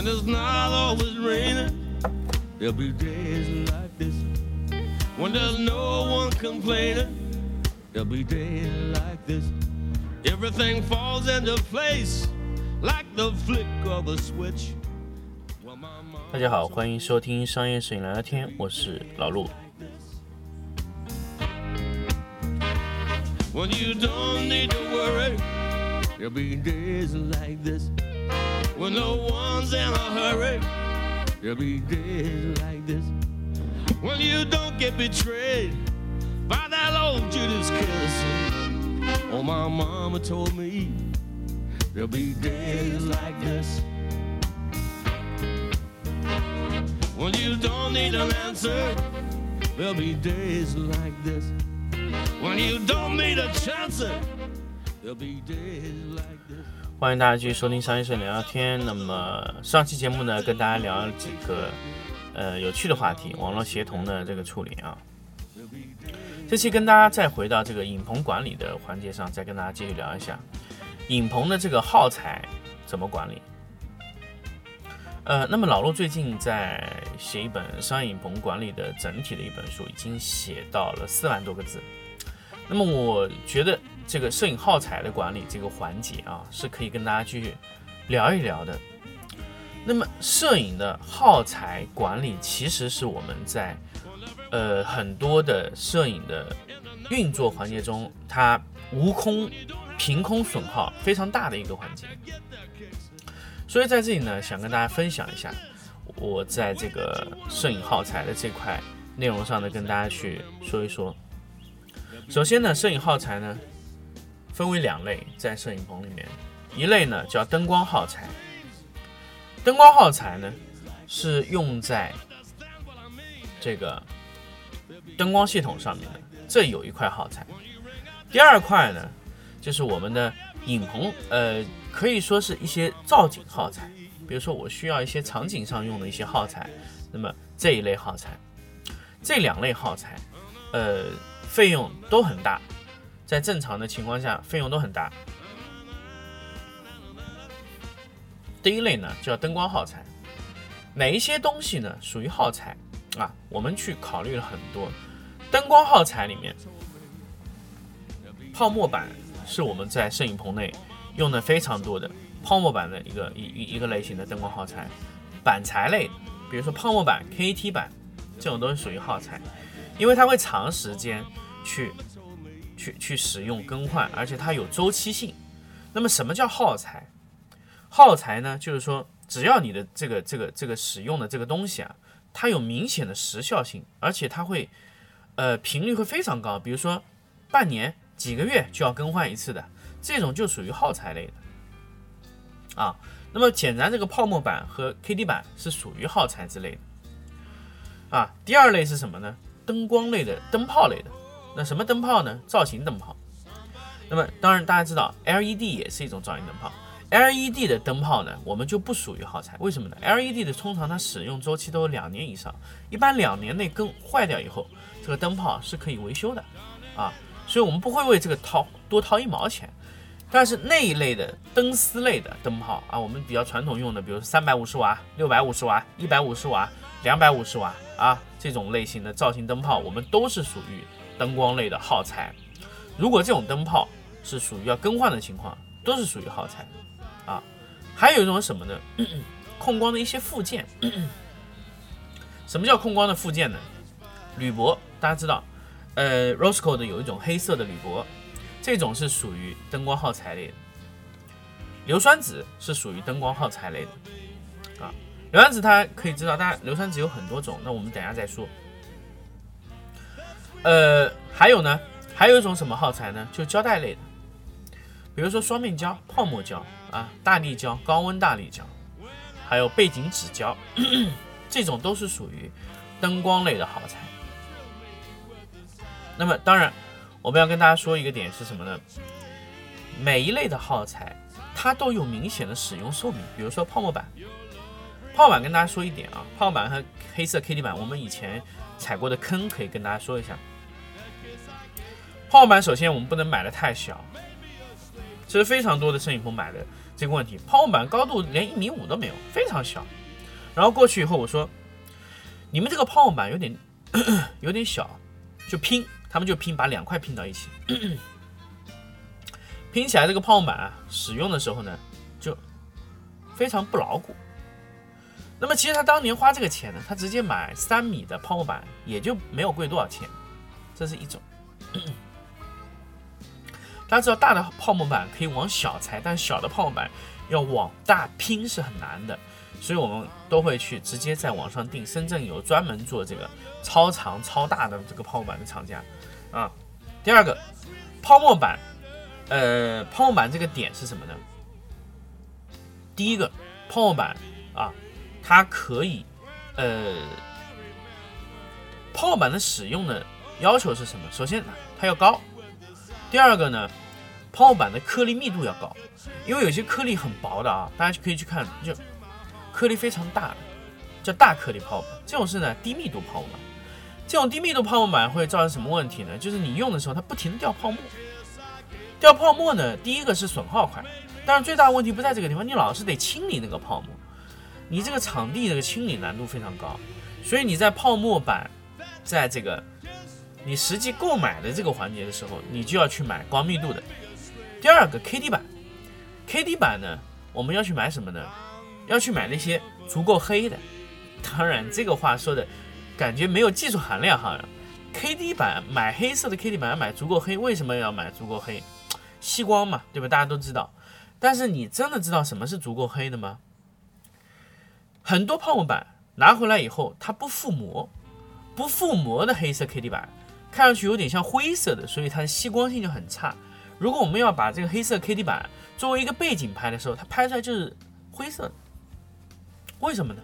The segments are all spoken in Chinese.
When it's not always raining, there'll be days like this. When there's no one complaining, there'll be days like this. Everything falls into place like the flick of a switch. 大家好，欢迎收听商业摄影聊聊天，我是老陆。When you don't need to worry, there'll be days like this. When no one's in a hurry, there'll be days like this. When you don't get betrayed by that old Judas kiss. Oh, my mama told me there'll be days like this. When you don't need an answer, there'll be days like this. When you don't need a chance, there'll be days like this. 欢迎大家继续收听商业社聊聊天。那么上期节目呢，跟大家聊了几个呃有趣的话题，网络协同的这个处理啊。这期跟大家再回到这个影棚管理的环节上，再跟大家继续聊一下影棚的这个耗材怎么管理。呃，那么老陆最近在写一本商业影棚管理的整体的一本书，已经写到了四万多个字。那么我觉得。这个摄影耗材的管理这个环节啊，是可以跟大家去聊一聊的。那么，摄影的耗材管理其实是我们在呃很多的摄影的运作环节中，它无空凭空损耗非常大的一个环节。所以在这里呢，想跟大家分享一下我在这个摄影耗材的这块内容上呢，跟大家去说一说。首先呢，摄影耗材呢。分为两类，在摄影棚里面，一类呢叫灯光耗材。灯光耗材呢是用在这个灯光系统上面的，这有一块耗材。第二块呢就是我们的影棚，呃，可以说是一些造景耗材，比如说我需要一些场景上用的一些耗材，那么这一类耗材，这两类耗材，呃，费用都很大。在正常的情况下，费用都很大。第一类呢叫灯光耗材，哪一些东西呢属于耗材啊？我们去考虑了很多。灯光耗材里面，泡沫板是我们在摄影棚内用的非常多的泡沫板的一个一一一个类型的灯光耗材。板材类，比如说泡沫板、KT 板，这种都是属于耗材，因为它会长时间去。去去使用更换，而且它有周期性。那么什么叫耗材？耗材呢，就是说只要你的这个这个这个使用的这个东西啊，它有明显的时效性，而且它会呃频率会非常高，比如说半年、几个月就要更换一次的，这种就属于耗材类的啊。那么显然这个泡沫板和 KT 板是属于耗材之类的啊。第二类是什么呢？灯光类的、灯泡类的。那什么灯泡呢？造型灯泡。那么当然大家知道，LED 也是一种造型灯泡。LED 的灯泡呢，我们就不属于耗材。为什么呢？LED 的通常它使用周期都有两年以上，一般两年内更坏掉以后，这个灯泡是可以维修的啊。所以我们不会为这个掏多掏一毛钱。但是那一类的灯丝类的灯泡啊，我们比较传统用的，比如三百五十瓦、六百五十瓦、一百五十瓦、两百五十瓦啊这种类型的造型灯泡，我们都是属于。灯光类的耗材，如果这种灯泡是属于要更换的情况，都是属于耗材啊。还有一种什么呢？控光的一些附件。什么叫控光的附件呢？铝箔，大家知道，呃，Rosco 的有一种黑色的铝箔，这种是属于灯光耗材类的。硫酸纸是属于灯光耗材类的啊。硫酸纸它可以知道，大家硫酸纸有很多种，那我们等下再说。呃，还有呢，还有一种什么耗材呢？就胶带类的，比如说双面胶、泡沫胶啊、大力胶、高温大力胶，还有背景纸胶，这种都是属于灯光类的耗材。那么，当然我们要跟大家说一个点是什么呢？每一类的耗材它都有明显的使用寿命。比如说泡沫板，泡沫板跟大家说一点啊，泡沫板和黑色 KT 板，我们以前踩过的坑可以跟大家说一下。泡沫板首先我们不能买的太小，其实非常多的摄影棚买的这个问题，泡沫板高度连一米五都没有，非常小。然后过去以后，我说，你们这个泡沫板有点 有点小，就拼，他们就拼，把两块拼到一起，拼起来这个泡沫板啊，使用的时候呢，就非常不牢固。那么其实他当年花这个钱呢，他直接买三米的泡沫板，也就没有贵多少钱，这是一种。大家知道大的泡沫板可以往小裁，但小的泡沫板要往大拼是很难的，所以我们都会去直接在网上订。深圳有专门做这个超长超大的这个泡沫板的厂家啊。第二个，泡沫板，呃，泡沫板这个点是什么呢？第一个，泡沫板啊，它可以，呃，泡沫板的使用的要求是什么？首先它要高，第二个呢？泡沫板的颗粒密度要高，因为有些颗粒很薄的啊，大家就可以去看，就颗粒非常大，叫大颗粒泡沫。这种是呢低密度泡沫板。这种低密度泡沫板会造成什么问题呢？就是你用的时候它不停的掉泡沫，掉泡沫呢，第一个是损耗快，但是最大问题不在这个地方，你老是得清理那个泡沫，你这个场地这个清理难度非常高，所以你在泡沫板在这个你实际购买的这个环节的时候，你就要去买高密度的。第二个 K D 板，K D 板呢，我们要去买什么呢？要去买那些足够黑的。当然，这个话说的感觉没有技术含量哈。K D 板买黑色的 K D 板要买足够黑，为什么要买足够黑？吸光嘛，对吧？大家都知道。但是你真的知道什么是足够黑的吗？很多泡沫板拿回来以后，它不覆膜，不覆膜的黑色 K D 板看上去有点像灰色的，所以它的吸光性就很差。如果我们要把这个黑色 K D 板作为一个背景拍的时候，它拍出来就是灰色的。为什么呢？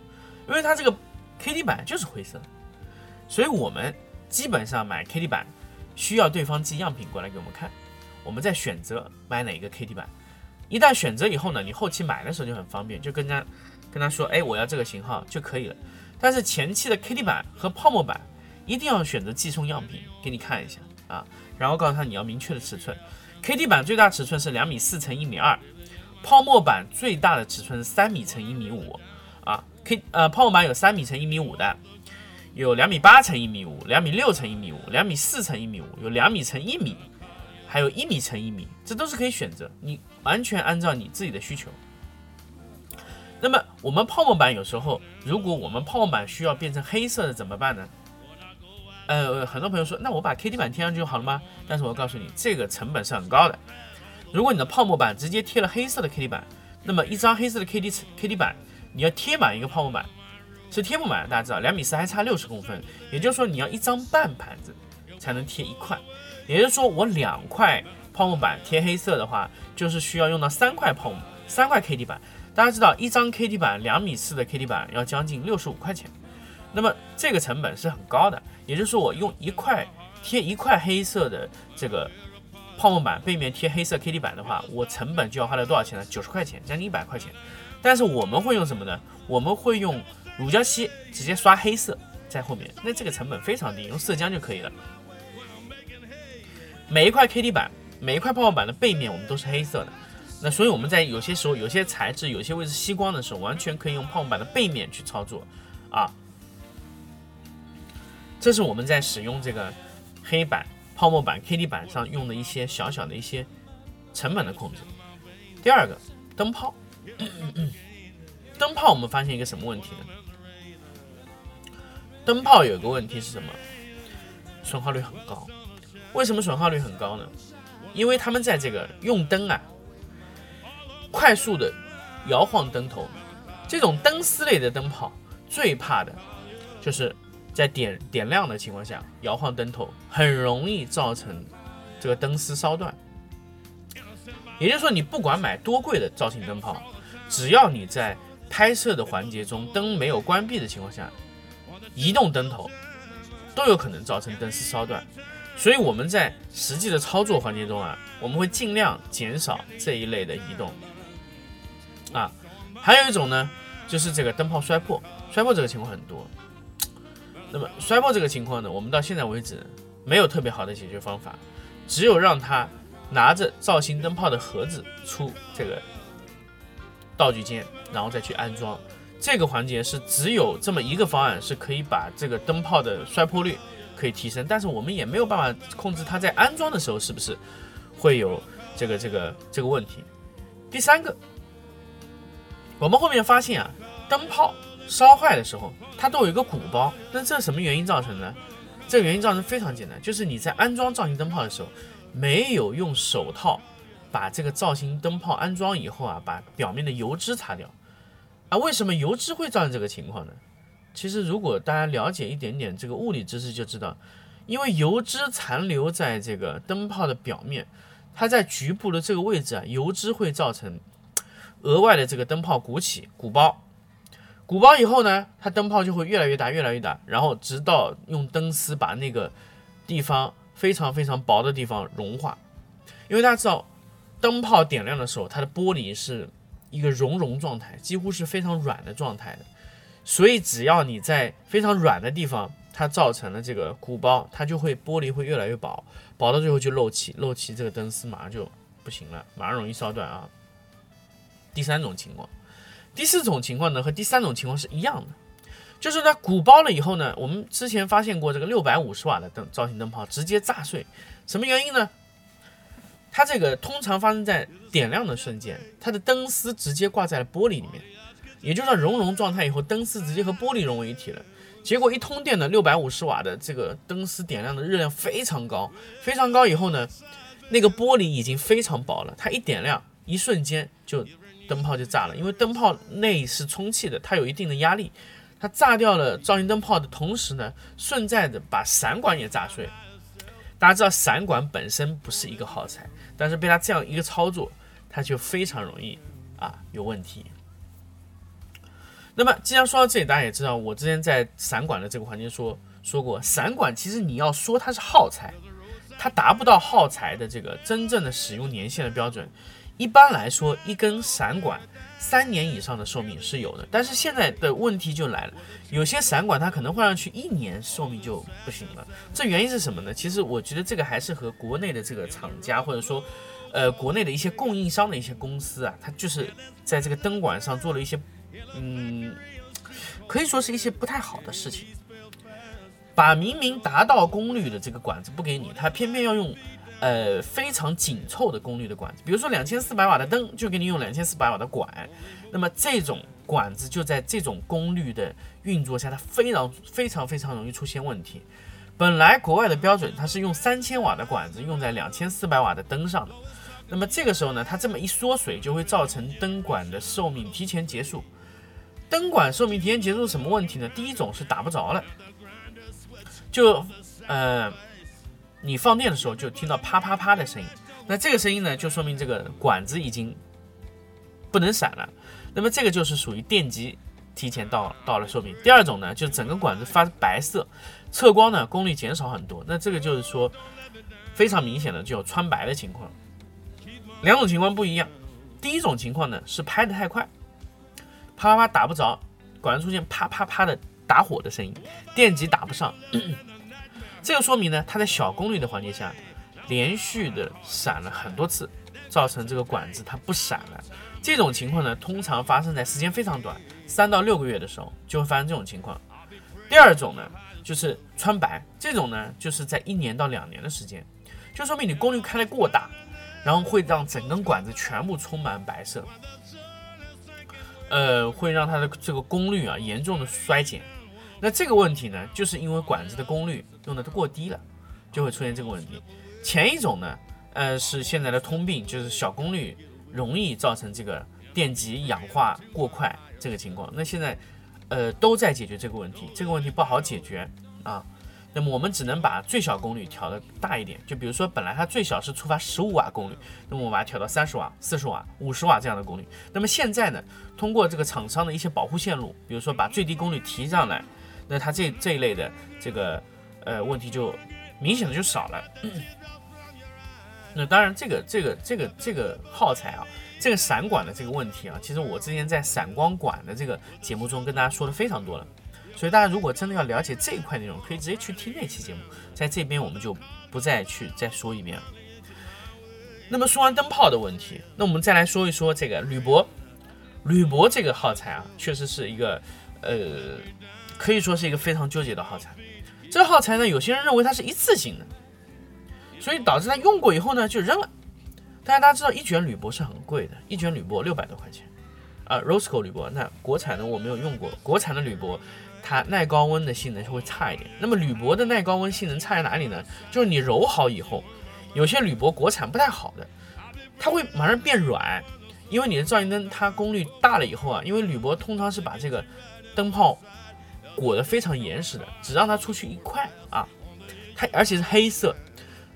因为它这个 K D 板就是灰色的，所以我们基本上买 K D 板需要对方寄样品过来给我们看，我们再选择买哪个 K D 板。一旦选择以后呢，你后期买的时候就很方便，就跟他跟他说，哎，我要这个型号就可以了。但是前期的 K D 板和泡沫板一定要选择寄送样品给你看一下啊，然后告诉他你要明确的尺寸。KT 板最大尺寸是两米四乘一米二，泡沫板最大的尺寸是三米乘一米五啊。K 呃泡沫板有三米乘一米五的，有两米八乘一米五，两米六乘一米五，两米四乘一米五，有两米乘一米，还有一米乘一米，这都是可以选择，你完全按照你自己的需求。那么我们泡沫板有时候，如果我们泡沫板需要变成黑色的怎么办呢？呃，很多朋友说，那我把 KT 板贴上去就好了吗？但是我告诉你，这个成本是很高的。如果你的泡沫板直接贴了黑色的 KT 板，那么一张黑色的 KT KT 板，你要贴满一个泡沫板，是贴不满。大家知道，两米四还差六十公分，也就是说你要一张半盘子才能贴一块。也就是说，我两块泡沫板贴黑色的话，就是需要用到三块泡沫，三块 KT 板。大家知道，一张 KT 板两米四的 KT 板要将近六十五块钱。那么这个成本是很高的，也就是说我用一块贴一块黑色的这个泡沫板，背面贴黑色 K D 板的话，我成本就要花了多少钱呢？九十块钱，将近一百块钱。但是我们会用什么呢？我们会用乳胶漆直接刷黑色在后面，那这个成本非常低，用色浆就可以了。每一块 K D 板，每一块泡沫板的背面我们都是黑色的，那所以我们在有些时候有些材质有些位置吸光的时候，完全可以用泡沫板的背面去操作啊。这是我们在使用这个黑板、泡沫板、K D 板上用的一些小小的一些成本的控制。第二个，灯泡，灯泡我们发现一个什么问题呢？灯泡有一个问题是什么？损耗率很高。为什么损耗率很高呢？因为他们在这个用灯啊，快速的摇晃灯头，这种灯丝类的灯泡最怕的就是。在点点亮的情况下，摇晃灯头很容易造成这个灯丝烧断。也就是说，你不管买多贵的造型灯泡，只要你在拍摄的环节中灯没有关闭的情况下，移动灯头都有可能造成灯丝烧断。所以我们在实际的操作环节中啊，我们会尽量减少这一类的移动。啊，还有一种呢，就是这个灯泡摔破，摔破这个情况很多。那么摔破这个情况呢，我们到现在为止没有特别好的解决方法，只有让他拿着造型灯泡的盒子出这个道具间，然后再去安装。这个环节是只有这么一个方案是可以把这个灯泡的摔破率可以提升，但是我们也没有办法控制它在安装的时候是不是会有这个这个这个问题。第三个，我们后面发现啊，灯泡烧坏的时候它都有一个鼓包，那这什么原因造成的？这个原因造成非常简单，就是你在安装造型灯泡的时候没有用手套把这个造型灯泡安装以后啊，把表面的油脂擦掉。啊，为什么油脂会造成这个情况呢？其实，如果大家了解一点点这个物理知识，就知道，因为油脂残留在这个灯泡的表面，它在局部的这个位置啊，油脂会造成额外的这个灯泡鼓起、鼓包。鼓包以后呢，它灯泡就会越来越大、越来越大，然后直到用灯丝把那个地方非常非常薄的地方融化。因为大家知道，灯泡点亮的时候，它的玻璃是。一个熔融状态，几乎是非常软的状态的，所以只要你在非常软的地方，它造成了这个鼓包，它就会玻璃会越来越薄，薄到最后就漏气，漏气这个灯丝马上就不行了，马上容易烧断啊。第三种情况，第四种情况呢和第三种情况是一样的，就是呢鼓包了以后呢，我们之前发现过这个六百五十瓦的灯造型灯泡直接炸碎，什么原因呢？它这个通常发生在点亮的瞬间，它的灯丝直接挂在了玻璃里面，也就是熔融状态以后，灯丝直接和玻璃融为一体了。结果一通电呢，六百五十瓦的这个灯丝点亮的热量非常高，非常高以后呢，那个玻璃已经非常薄了，它一点亮，一瞬间就灯泡就炸了。因为灯泡内是充气的，它有一定的压力，它炸掉了造型灯泡的同时呢，顺带的把散管也炸碎。大家知道散管本身不是一个耗材。但是被它这样一个操作，它就非常容易啊有问题。那么既然说到这里，大家也知道，我之前在散管的这个环节说说过，散管其实你要说它是耗材，它达不到耗材的这个真正的使用年限的标准。一般来说，一根散管三年以上的寿命是有的。但是现在的问题就来了，有些散管它可能换上去一年寿命就不行了。这原因是什么呢？其实我觉得这个还是和国内的这个厂家或者说，呃，国内的一些供应商的一些公司啊，它就是在这个灯管上做了一些，嗯，可以说是一些不太好的事情，把明明达到功率的这个管子不给你，它偏偏要用。呃，非常紧凑的功率的管子，比如说两千四百瓦的灯，就给你用两千四百瓦的管。那么这种管子就在这种功率的运作下，它非常非常非常容易出现问题。本来国外的标准，它是用三千瓦的管子用在两千四百瓦的灯上的。那么这个时候呢，它这么一缩水，就会造成灯管的寿命提前结束。灯管寿命提前结束什么问题呢？第一种是打不着了，就呃。你放电的时候就听到啪啪啪的声音，那这个声音呢，就说明这个管子已经不能闪了。那么这个就是属于电极提前到到了寿命。第二种呢，就是整个管子发白色，测光呢功率减少很多。那这个就是说非常明显的就有穿白的情况。两种情况不一样。第一种情况呢是拍得太快，啪啪啪打不着，管子出现啪啪啪的打火的声音，电极打不上。这个说明呢，它在小功率的环境下，连续的闪了很多次，造成这个管子它不闪了。这种情况呢，通常发生在时间非常短，三到六个月的时候就会发生这种情况。第二种呢，就是穿白，这种呢，就是在一年到两年的时间，就说明你功率开的过大，然后会让整根管子全部充满白色，呃，会让它的这个功率啊严重的衰减。那这个问题呢，就是因为管子的功率用的都过低了，就会出现这个问题。前一种呢，呃，是现在的通病，就是小功率容易造成这个电极氧化过快这个情况。那现在，呃，都在解决这个问题，这个问题不好解决啊。那么我们只能把最小功率调的大一点，就比如说本来它最小是触发十五瓦功率，那么我把它调到三十瓦、四十瓦、五十瓦这样的功率。那么现在呢，通过这个厂商的一些保护线路，比如说把最低功率提上来。那它这这一类的这个呃问题就明显的就少了。那当然，这个这个这个这个耗材啊，这个闪管的这个问题啊，其实我之前在闪光管的这个节目中跟大家说的非常多了。所以大家如果真的要了解这一块内容，可以直接去听那期节目，在这边我们就不再去再说一遍了。那么说完灯泡的问题，那我们再来说一说这个铝箔。铝箔这个耗材啊，确实是一个呃，可以说是一个非常纠结的耗材。这耗材呢，有些人认为它是一次性的，所以导致他用过以后呢就扔了。但是大家知道，一卷铝箔是很贵的，一卷铝箔六百多块钱啊。Rosco 铝箔，那国产的我没有用过，国产的铝箔它耐高温的性能是会差一点。那么铝箔的耐高温性能差在哪里呢？就是你揉好以后，有些铝箔国产不太好的，它会马上变软，因为你的照明灯它功率大了以后啊，因为铝箔通常是把这个灯泡裹得非常严实的，只让它出去一块啊，它而且是黑色，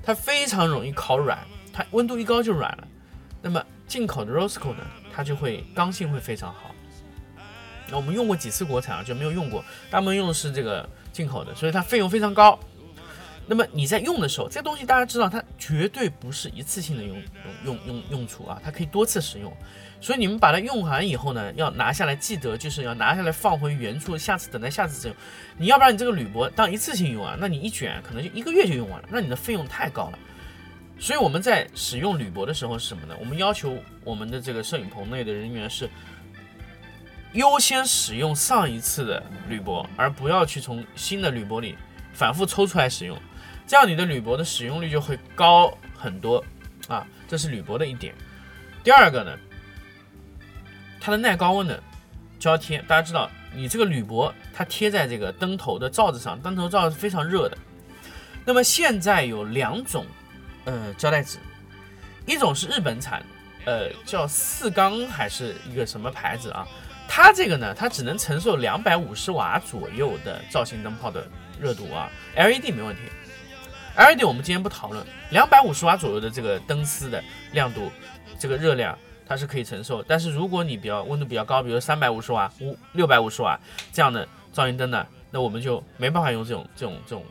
它非常容易烤软。它温度一高就软了，那么进口的 Rosco 呢，它就会刚性会非常好。那我们用过几次国产啊，就没有用过，大部分用的是这个进口的，所以它费用非常高。那么你在用的时候，这东西大家知道，它绝对不是一次性的用用用用用处啊，它可以多次使用。所以你们把它用完以后呢，要拿下来，记得就是要拿下来放回原处，下次等待下次使用。你要不然你这个铝箔当一次性用啊，那你一卷可能就一个月就用完了，那你的费用太高了。所以我们在使用铝箔的时候是什么呢？我们要求我们的这个摄影棚内的人员是优先使用上一次的铝箔，而不要去从新的铝箔里反复抽出来使用，这样你的铝箔的使用率就会高很多啊。这是铝箔的一点。第二个呢，它的耐高温的胶贴，大家知道，你这个铝箔它贴在这个灯头的罩子上，灯头罩是非常热的。那么现在有两种。呃，胶带纸，一种是日本产，呃，叫四缸还是一个什么牌子啊？它这个呢，它只能承受两百五十瓦左右的造型灯泡的热度啊，LED 没问题，LED 我们今天不讨论，两百五十瓦左右的这个灯丝的亮度，这个热量它是可以承受。但是如果你比较温度比较高，比如三百五十瓦、五六百五十瓦这样的照明灯呢，那我们就没办法用这种这种这种。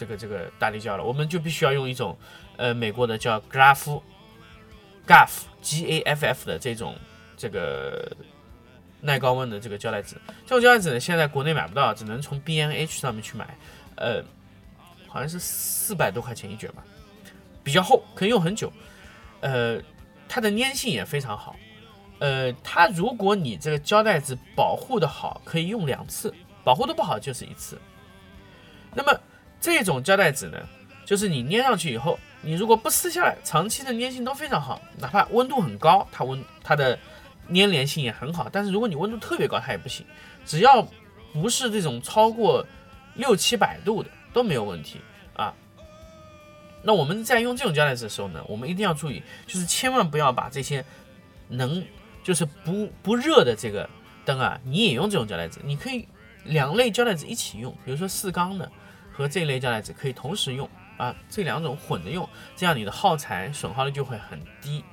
这个这个大力胶了，我们就必须要用一种，呃，美国的叫 Graff Gaff G A F F 的这种这个耐高温的这个胶带纸。这种胶带纸呢，现在国内买不到，只能从 B N H 上面去买，呃，好像是四百多块钱一卷吧，比较厚，可以用很久，呃，它的粘性也非常好，呃，它如果你这个胶带纸保护的好，可以用两次，保护的不好就是一次，那么。这种胶带纸呢，就是你粘上去以后，你如果不撕下来，长期的粘性都非常好，哪怕温度很高，它温它的粘连性也很好。但是如果你温度特别高，它也不行。只要不是这种超过六七百度的都没有问题啊。那我们在用这种胶带纸的时候呢，我们一定要注意，就是千万不要把这些能就是不不热的这个灯啊，你也用这种胶带纸。你可以两类胶带纸一起用，比如说四缸的。和这一类胶带纸可以同时用啊，这两种混着用，这样你的耗材损耗率就会很低。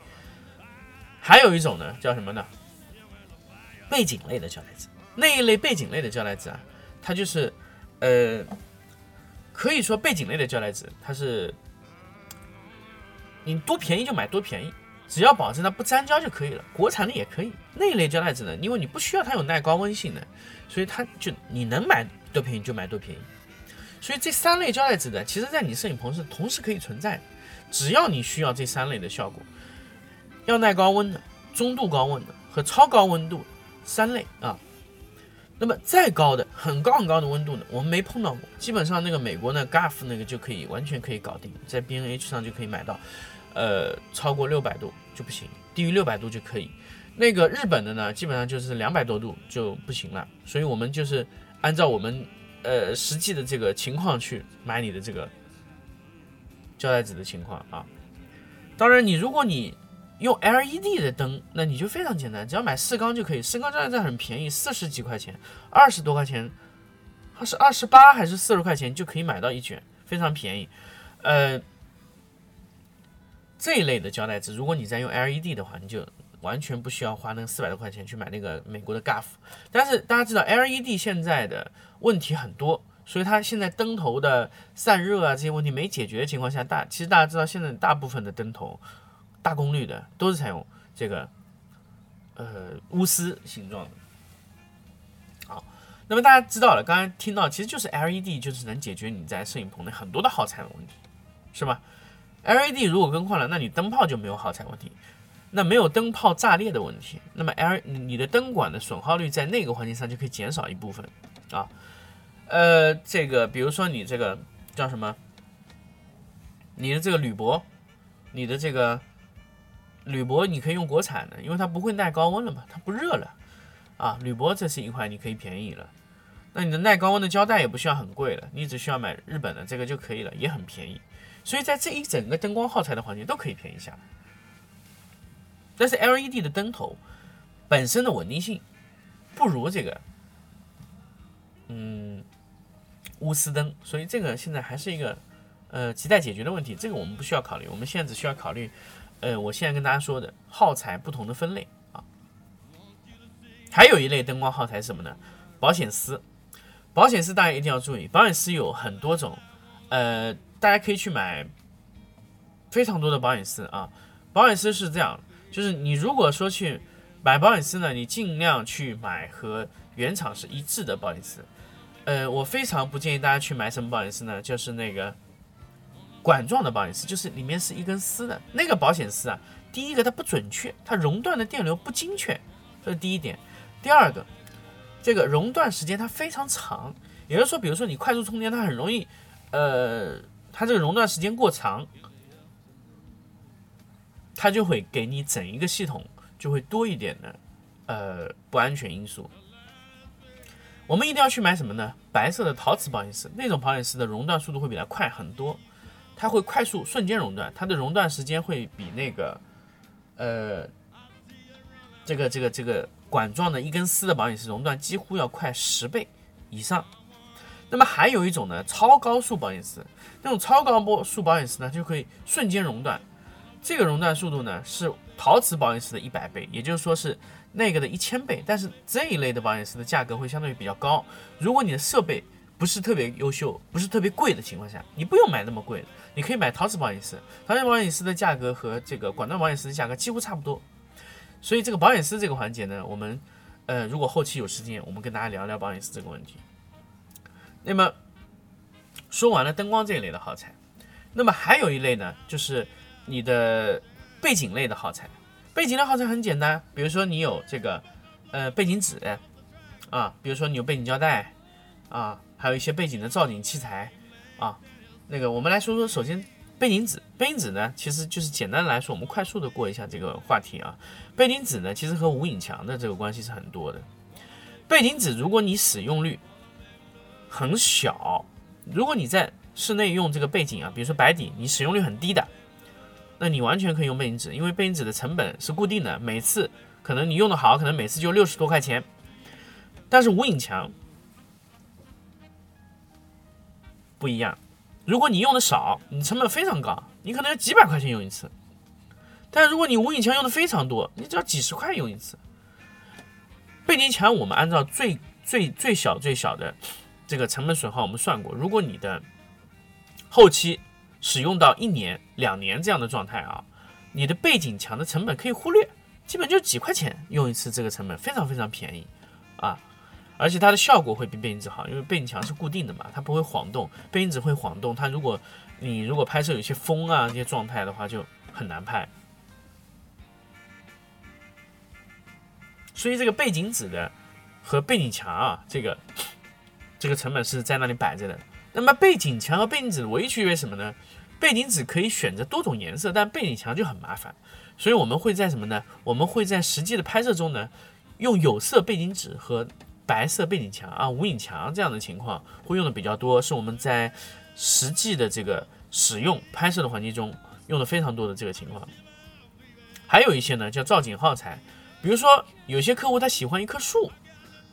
还有一种呢，叫什么呢？背景类的胶带纸，那一类背景类的胶带纸啊，它就是呃，可以说背景类的胶带纸，它是你多便宜就买多便宜，只要保证它不粘胶就可以了。国产的也可以，那一类胶带纸呢，因为你不需要它有耐高温性能，所以它就你能买多便宜就买多便宜。所以这三类胶带纸呢，其实在你摄影棚是同时可以存在的，只要你需要这三类的效果，要耐高温的、中度高温的和超高温度三类啊。那么再高的、很高很高的温度呢，我们没碰到过。基本上那个美国呢，GAF 那个就可以完全可以搞定，在 BNH 上就可以买到。呃，超过六百度就不行，低于六百度就可以。那个日本的呢，基本上就是两百多度就不行了。所以我们就是按照我们。呃，实际的这个情况去买你的这个胶带纸的情况啊。当然，你如果你用 LED 的灯，那你就非常简单，只要买四缸就可以。四缸胶带纸很便宜，四十几块钱，二十多块钱，它是二十八还是四十块钱就可以买到一卷，非常便宜。呃，这一类的胶带纸，如果你在用 LED 的话，你就。完全不需要花那个四百多块钱去买那个美国的 Gaff，但是大家知道 LED 现在的问题很多，所以它现在灯头的散热啊这些问题没解决的情况下，大其实大家知道现在大部分的灯头大功率的都是采用这个呃钨丝形状的。好，那么大家知道了，刚才听到其实就是 LED 就是能解决你在摄影棚内很多的耗材的问题，是吧？LED 如果更换了，那你灯泡就没有耗材问题。那没有灯泡炸裂的问题，那么 L 你的灯管的损耗率在那个环节上就可以减少一部分啊。呃，这个比如说你这个叫什么？你的这个铝箔，你的这个铝箔你可以用国产的，因为它不会耐高温了嘛，它不热了啊。铝箔这是一块你可以便宜了。那你的耐高温的胶带也不需要很贵了，你只需要买日本的这个就可以了，也很便宜。所以在这一整个灯光耗材的环节都可以便宜下来。但是 LED 的灯头本身的稳定性不如这个，嗯，钨丝灯，所以这个现在还是一个呃亟待解决的问题。这个我们不需要考虑，我们现在只需要考虑，呃，我现在跟大家说的耗材不同的分类啊。还有一类灯光耗材是什么呢？保险丝。保险丝大家一定要注意，保险丝有很多种，呃，大家可以去买非常多的保险丝啊。保险丝是这样。就是你如果说去买保险丝呢，你尽量去买和原厂是一致的保险丝。呃，我非常不建议大家去买什么保险丝呢？就是那个管状的保险丝，就是里面是一根丝的那个保险丝啊。第一个它不准确，它熔断的电流不精确，这是第一点。第二个，这个熔断时间它非常长，也就是说，比如说你快速充电，它很容易，呃，它这个熔断时间过长。它就会给你整一个系统就会多一点的呃不安全因素。我们一定要去买什么呢？白色的陶瓷保险丝，那种保险丝的熔断速度会比它快很多，它会快速瞬间熔断，它的熔断时间会比那个呃这个这个这个管状的一根丝的保险丝熔断几乎要快十倍以上。那么还有一种呢，超高速保险丝，那种超高波速保险丝呢就可以瞬间熔断。这个熔断速度呢是陶瓷保险丝的一百倍，也就是说是那个的一千倍。但是这一类的保险丝的价格会相对于比较高。如果你的设备不是特别优秀、不是特别贵的情况下，你不用买那么贵的，你可以买陶瓷保险丝。陶瓷保险丝的价格和这个管状保险丝的价格几乎差不多。所以这个保险丝这个环节呢，我们呃如果后期有时间，我们跟大家聊聊保险丝这个问题。那么说完了灯光这一类的耗材，那么还有一类呢，就是。你的背景类的耗材，背景类耗材很简单，比如说你有这个呃背景纸啊，比如说你有背景胶带啊，还有一些背景的造景器材啊。那个我们来说说，首先背景纸，背景纸呢其实就是简单来说，我们快速的过一下这个话题啊。背景纸呢其实和无影墙的这个关系是很多的。背景纸如果你使用率很小，如果你在室内用这个背景啊，比如说白底，你使用率很低的。那你完全可以用背景纸，因为背景纸的成本是固定的，每次可能你用的好，可能每次就六十多块钱。但是无影墙不一样，如果你用的少，你成本非常高，你可能要几百块钱用一次。但如果你无影墙用的非常多，你只要几十块用一次。背景墙我们按照最最最小最小的这个成本损耗，我们算过，如果你的后期。使用到一年、两年这样的状态啊，你的背景墙的成本可以忽略，基本就几块钱用一次，这个成本非常非常便宜啊，而且它的效果会比背景纸好，因为背景墙是固定的嘛，它不会晃动，背景纸会晃动，它如果你如果拍摄有些风啊这些状态的话，就很难拍。所以这个背景纸的和背景墙啊，这个这个成本是在那里摆着的。那么背景墙和背景纸的唯一区别什么呢？背景纸可以选择多种颜色，但背景墙就很麻烦。所以我们会在什么呢？我们会在实际的拍摄中呢，用有色背景纸和白色背景墙啊、无影墙这样的情况会用的比较多，是我们在实际的这个使用拍摄的环节中用的非常多的这个情况。还有一些呢叫造景耗材，比如说有些客户他喜欢一棵树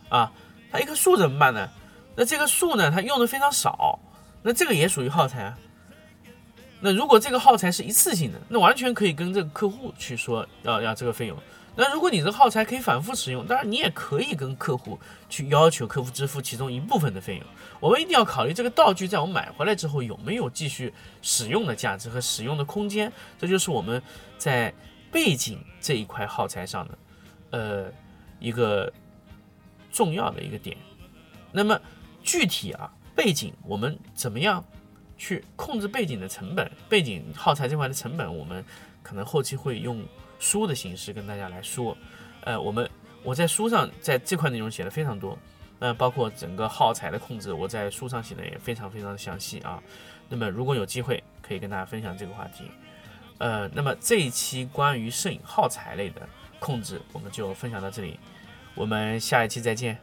啊，他一棵树怎么办呢？那这个树呢，它用的非常少，那这个也属于耗材啊。那如果这个耗材是一次性的，那完全可以跟这个客户去说要要这个费用。那如果你这耗材可以反复使用，当然你也可以跟客户去要求客户支付其中一部分的费用。我们一定要考虑这个道具在我们买回来之后有没有继续使用的价值和使用的空间。这就是我们在背景这一块耗材上的呃一个重要的一个点。那么。具体啊，背景我们怎么样去控制背景的成本？背景耗材这块的成本，我们可能后期会用书的形式跟大家来说。呃，我们我在书上在这块内容写了非常多，呃，包括整个耗材的控制，我在书上写的也非常非常的详细啊。那么如果有机会，可以跟大家分享这个话题。呃，那么这一期关于摄影耗材类的控制，我们就分享到这里，我们下一期再见。